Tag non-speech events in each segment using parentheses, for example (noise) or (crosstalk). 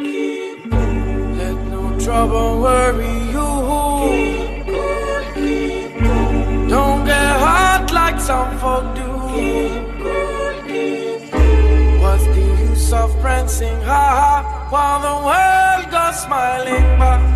Let no trouble worry you. Don't get hot like some folk do. What's the use of prancing ha ha while the world goes smiling? But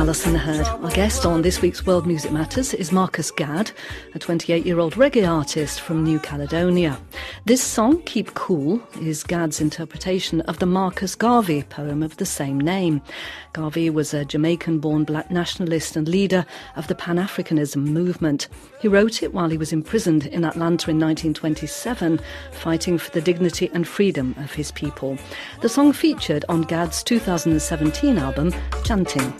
Alison Hird. Our guest on this week's World Music Matters is Marcus Gad, a 28 year old reggae artist from New Caledonia. This song, Keep Cool, is Gad's interpretation of the Marcus Garvey poem of the same name. Garvey was a Jamaican born black nationalist and leader of the Pan Africanism movement. He wrote it while he was imprisoned in Atlanta in 1927, fighting for the dignity and freedom of his people. The song featured on Gad's 2017 album, Chanting.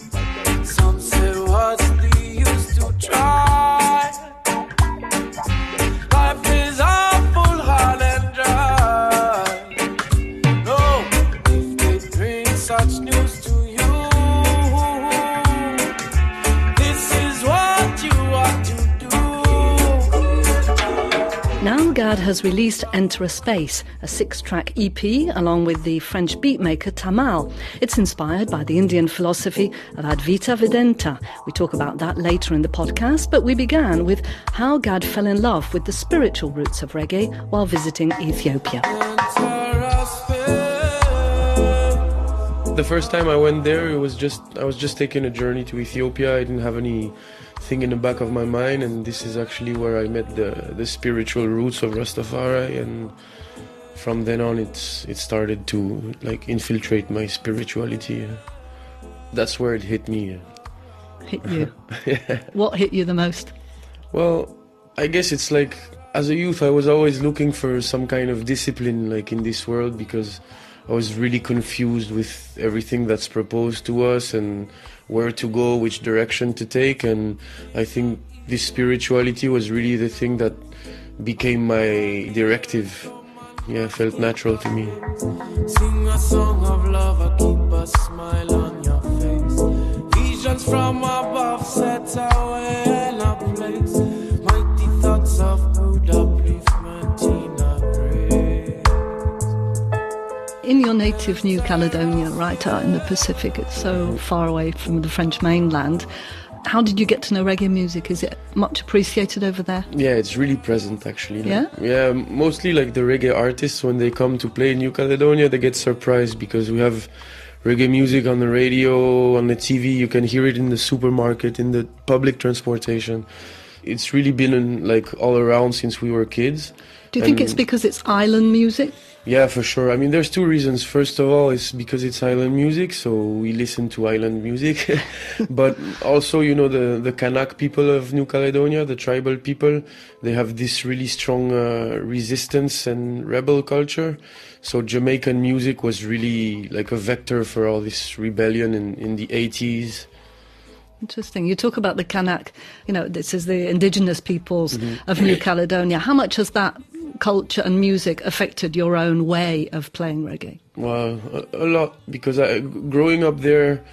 Some say what's the use to try? Has released Enter a Space, a six-track EP along with the French beatmaker Tamal. It's inspired by the Indian philosophy of Advaita Vedanta. We talk about that later in the podcast, but we began with how Gad fell in love with the spiritual roots of reggae while visiting Ethiopia. The first time I went there, it was just I was just taking a journey to Ethiopia. I didn't have anything in the back of my mind, and this is actually where I met the the spiritual roots of Rastafari, and from then on, it's it started to like infiltrate my spirituality. That's where it hit me. Hit you. (laughs) yeah. What hit you the most? Well, I guess it's like as a youth, I was always looking for some kind of discipline, like in this world, because I was really confused with everything that's proposed to us and where to go, which direction to take. And I think this spirituality was really the thing that became my directive. Yeah, felt natural to me. Sing a song of love, I keep a smile on your face. Visions from above set your native New Caledonia, right out in the Pacific, it's so far away from the French mainland. How did you get to know reggae music? Is it much appreciated over there? Yeah, it's really present actually. Yeah? Yeah, mostly like the reggae artists when they come to play in New Caledonia, they get surprised because we have reggae music on the radio, on the TV. You can hear it in the supermarket, in the public transportation. It's really been like all around since we were kids. Do you think it's because it's island music? Yeah, for sure. I mean, there's two reasons. First of all, it's because it's island music, so we listen to island music. (laughs) but also, you know, the the Kanak people of New Caledonia, the tribal people, they have this really strong uh, resistance and rebel culture. So Jamaican music was really like a vector for all this rebellion in in the 80s. Interesting. You talk about the Kanak, you know, this is the indigenous peoples of New Caledonia. How much has that culture and music affected your own way of playing reggae? Well, a, a lot because I, growing up there,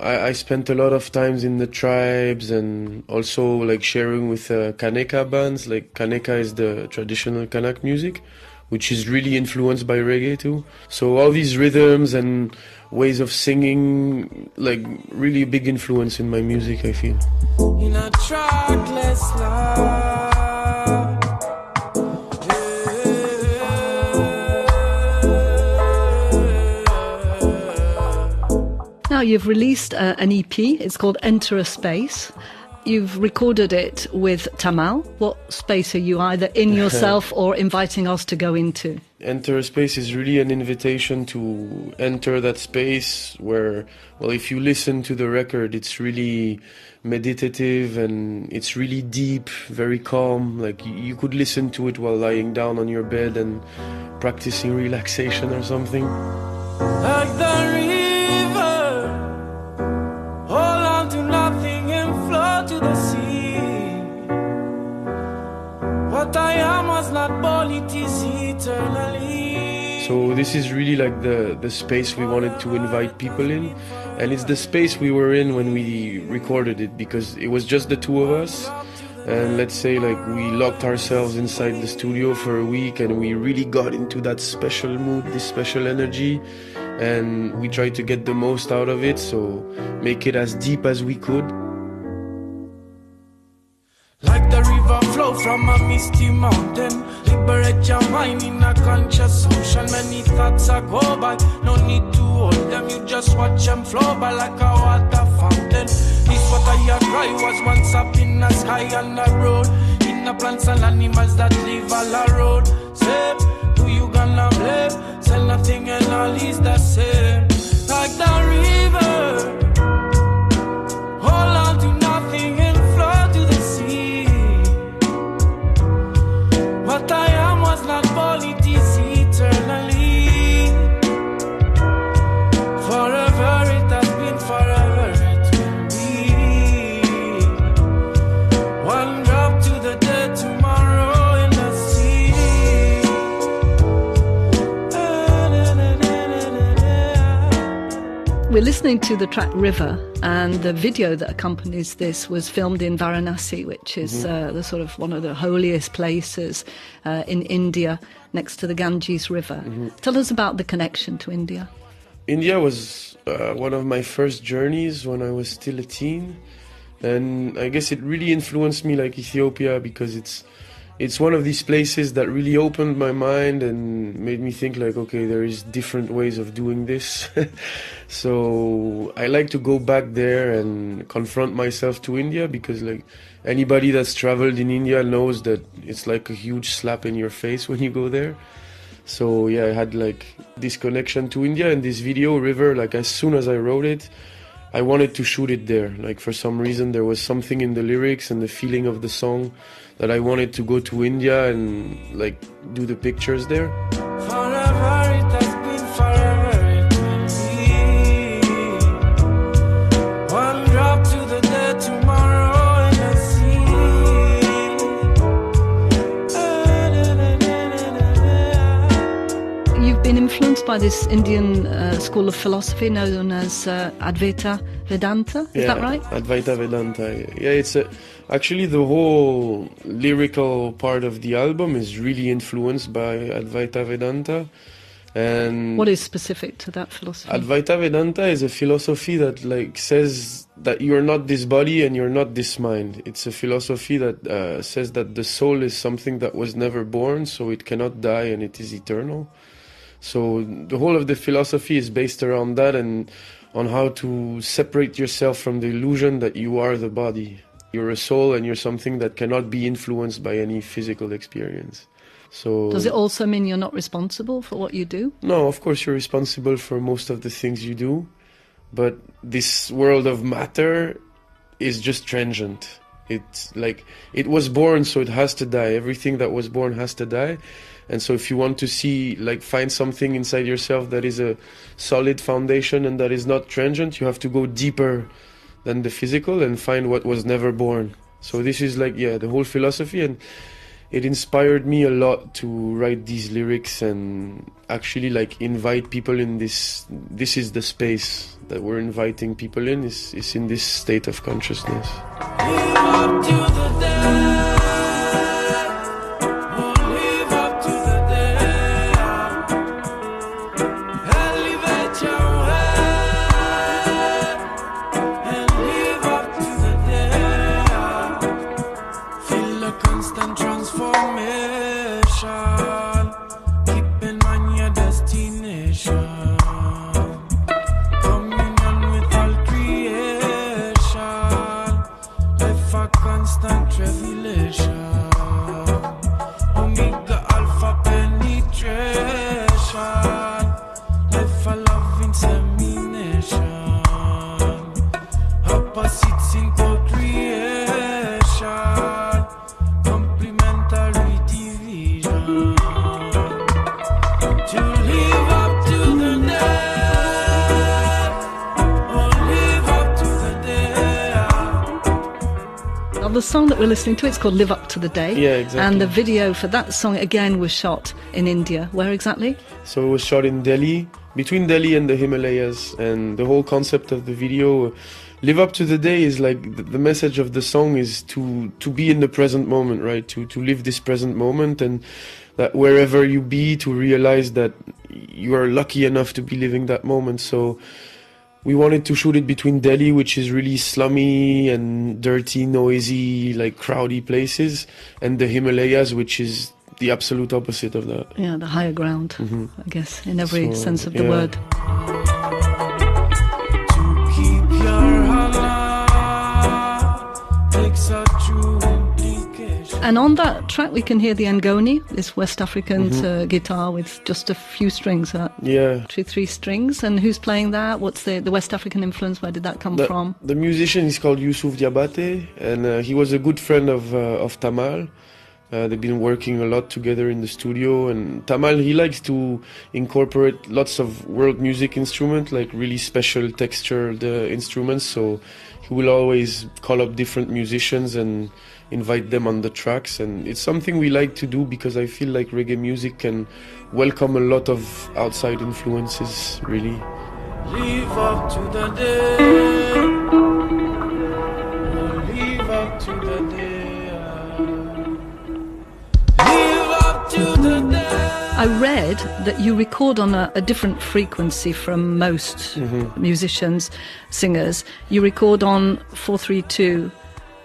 I, I spent a lot of times in the tribes and also like sharing with uh, Kaneka bands. Like Kaneka is the traditional Kanak music, which is really influenced by reggae too. So all these rhythms and ways of singing, like really big influence in my music. I feel. Now, you've released uh, an EP. It's called Enter a Space. You've recorded it with Tamal. What space are you either in (laughs) yourself or inviting us to go into? enter a space is really an invitation to enter that space where well if you listen to the record it's really meditative and it's really deep very calm like you could listen to it while lying down on your bed and practicing relaxation or something this is really like the the space we wanted to invite people in, and it's the space we were in when we recorded it because it was just the two of us, and let's say like we locked ourselves inside the studio for a week and we really got into that special mood this special energy. And we tried to get the most out of it so make it as deep as we could a misty mountain. Liberate your mind in a conscious ocean. Many thoughts are go by no need to hold them. You just watch them flow by like a water fountain. This what I cry was once up in the sky on the road. In the plants and animals that live all the road same. Who you gonna blame? Sell nothing and all is the same. Like the river listening to the track River, and the video that accompanies this was filmed in Varanasi, which is uh, the sort of one of the holiest places uh, in India next to the Ganges River. Tell us about the connection to India. India was uh, one of my first journeys when I was still a teen, and I guess it really influenced me like Ethiopia because it's it's one of these places that really opened my mind and made me think like okay there is different ways of doing this. (laughs) So i like to go back there and confront myself to india because like anybody that's traveled in india knows that it's like a huge slap in your face when you go there. So yeah i had like this connection to india and this video river like as soon as i wrote it i wanted to shoot it there. Like for some reason there was something in the lyrics and the feeling of the song that i wanted to go to india and like do the pictures there. Forever by this Indian uh, school of philosophy known as uh, Advaita Vedanta, is that right? Advaita Vedanta. Yeah, it's a, actually the whole lyrical part of the album is really influenced by Advaita Vedanta. And What is specific to that philosophy? Advaita Vedanta is a philosophy that like says that you're not this body and you're not this mind. It's a philosophy that uh, says that the soul is something that was never born, so it cannot die and it is eternal. So the whole of the philosophy is based around that and on how to separate yourself from the illusion that you are the body. You're a soul and you're something that cannot be influenced by any physical experience. So Does it also mean you're not responsible for what you do? no, of course you're responsible for most of the things you do, but this world of matter is just transient. It's like it was born, so it has to die. Everything that was born has to die. And so if you want to see like find something inside yourself that is a solid foundation and that is not transient, you have to go deeper than the physical and find what was never born. So this is like yeah, the whole philosophy and it inspired me a lot to write these lyrics and actually like invite people in this this is the space that we're inviting people in is, is in this state of consciousness song that we're listening to, it's called Live Up to the Day. Yeah, exactly. And the video for that song again was shot in India. Where exactly? so it was shot in delhi between delhi and the himalayas and the whole concept of the video live up to the day is like the, the message of the song is to to be in the present moment, right? To to live this present moment and that wherever you be to realize that you are lucky enough to be living that moment. So we wanted to shoot it between Delhi, which is really slummy and dirty, noisy, like crowdy places, and the Himalayas, which is the absolute opposite of that. Yeah, the higher ground, Mm-hmm. I guess, in every So, sense of the yeah. word. And on that track, we can hear the ngoni, this West African Mm-hmm. uh, guitar with just a few strings, uh, Yeah. two, three strings. And who's playing that? What's the, the West African influence? Where did that come The, from? the musician is called Yusuf Diabate, and uh, he was a good friend of uh, of Tamal. Uh, they've been working a lot together in the studio, and Tamal he likes to incorporate lots of world music instruments, like really special textured uh, instruments. So he will always call up different musicians and invite them on the tracks, and it's something we like to do because I feel like reggae music can welcome a lot of outside influences, really. Up to the day. I read that you record on a, a different frequency from most Mm-hmm. musicians, singers. You record on 432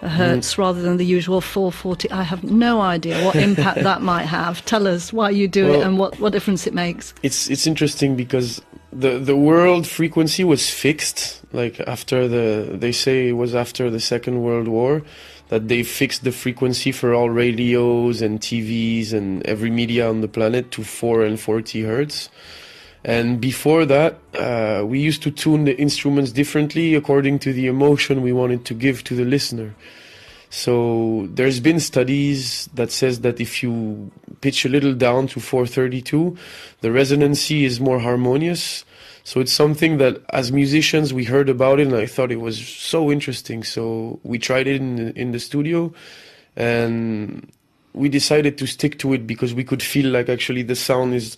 hertz Mm-hmm. rather than the usual 440. I have no idea what impact that (laughs) might have. Tell us why you do it and what, what difference it makes. it's it's interesting because the the world frequency was fixed like after the they say it was after the second world war that they fixed the frequency for all radios and TVs and every media on the planet to 4 and 40 hertz and before that uh, we used to tune the instruments differently according to the emotion we wanted to give to the listener so there's been studies that says that if you pitch a little down to 432, the resonancy is more harmonious. So it's something that as musicians we heard about it and I thought it was so interesting. So we tried it in in the studio and we decided to stick to it because we could feel like actually the sound is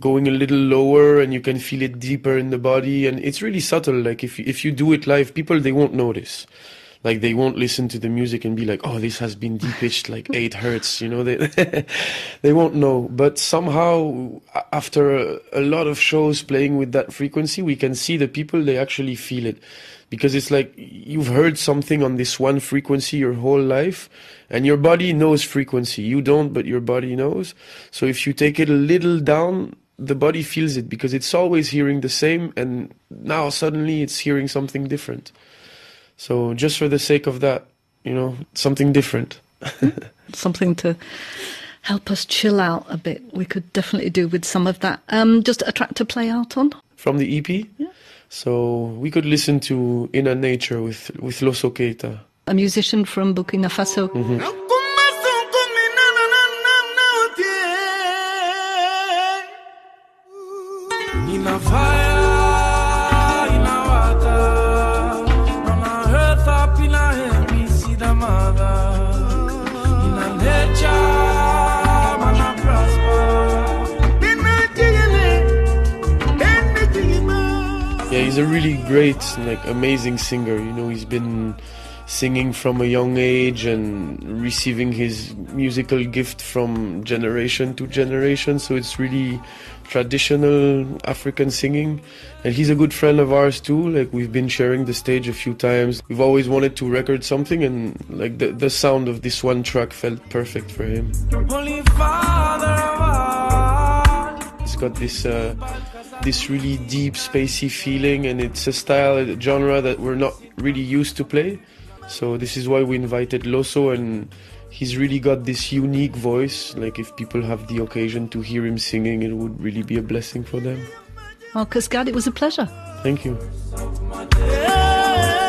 going a little lower and you can feel it deeper in the body. And it's really subtle. Like if if you do it live people they won't notice like they won't listen to the music and be like oh this has been de-pitched like (laughs) 8 hertz you know? They (laughs) they won't know. But somehow after a, a lot of shows playing with that frequency we can see the people they actually feel it. Because it's like you've heard something on this one frequency your whole life and your body knows frequency. You don't but your body knows. So if you take it a little down the body feels it because it's always hearing the same and now suddenly it's hearing something different so just for the sake of that you know something different (laughs) Something to help us chill out a bit. We could definitely do with some of that. Um, just a track to play out on. from the ep Yeah. so we could listen to inner nature with with loso keita A musician from Burkina Faso. Ina a really great, like amazing singer. You know, he's been singing from a young age and receiving his musical gift from generation to generation. So it's really traditional African singing. And he's a good friend of ours too. Like we've been sharing the stage a few times. We've always wanted to record something and like the, the sound of this one track felt perfect for him. Holy Father. It's got this uh, this really deep, spacey feeling, and it's a style, a genre that we're not really used to play. So this is why we invited Loso, and he's really got this unique voice. Like if people have the occasion to hear him singing, it would really be a blessing for them. Marcus Gad, it was a pleasure. Thank you. Yeah.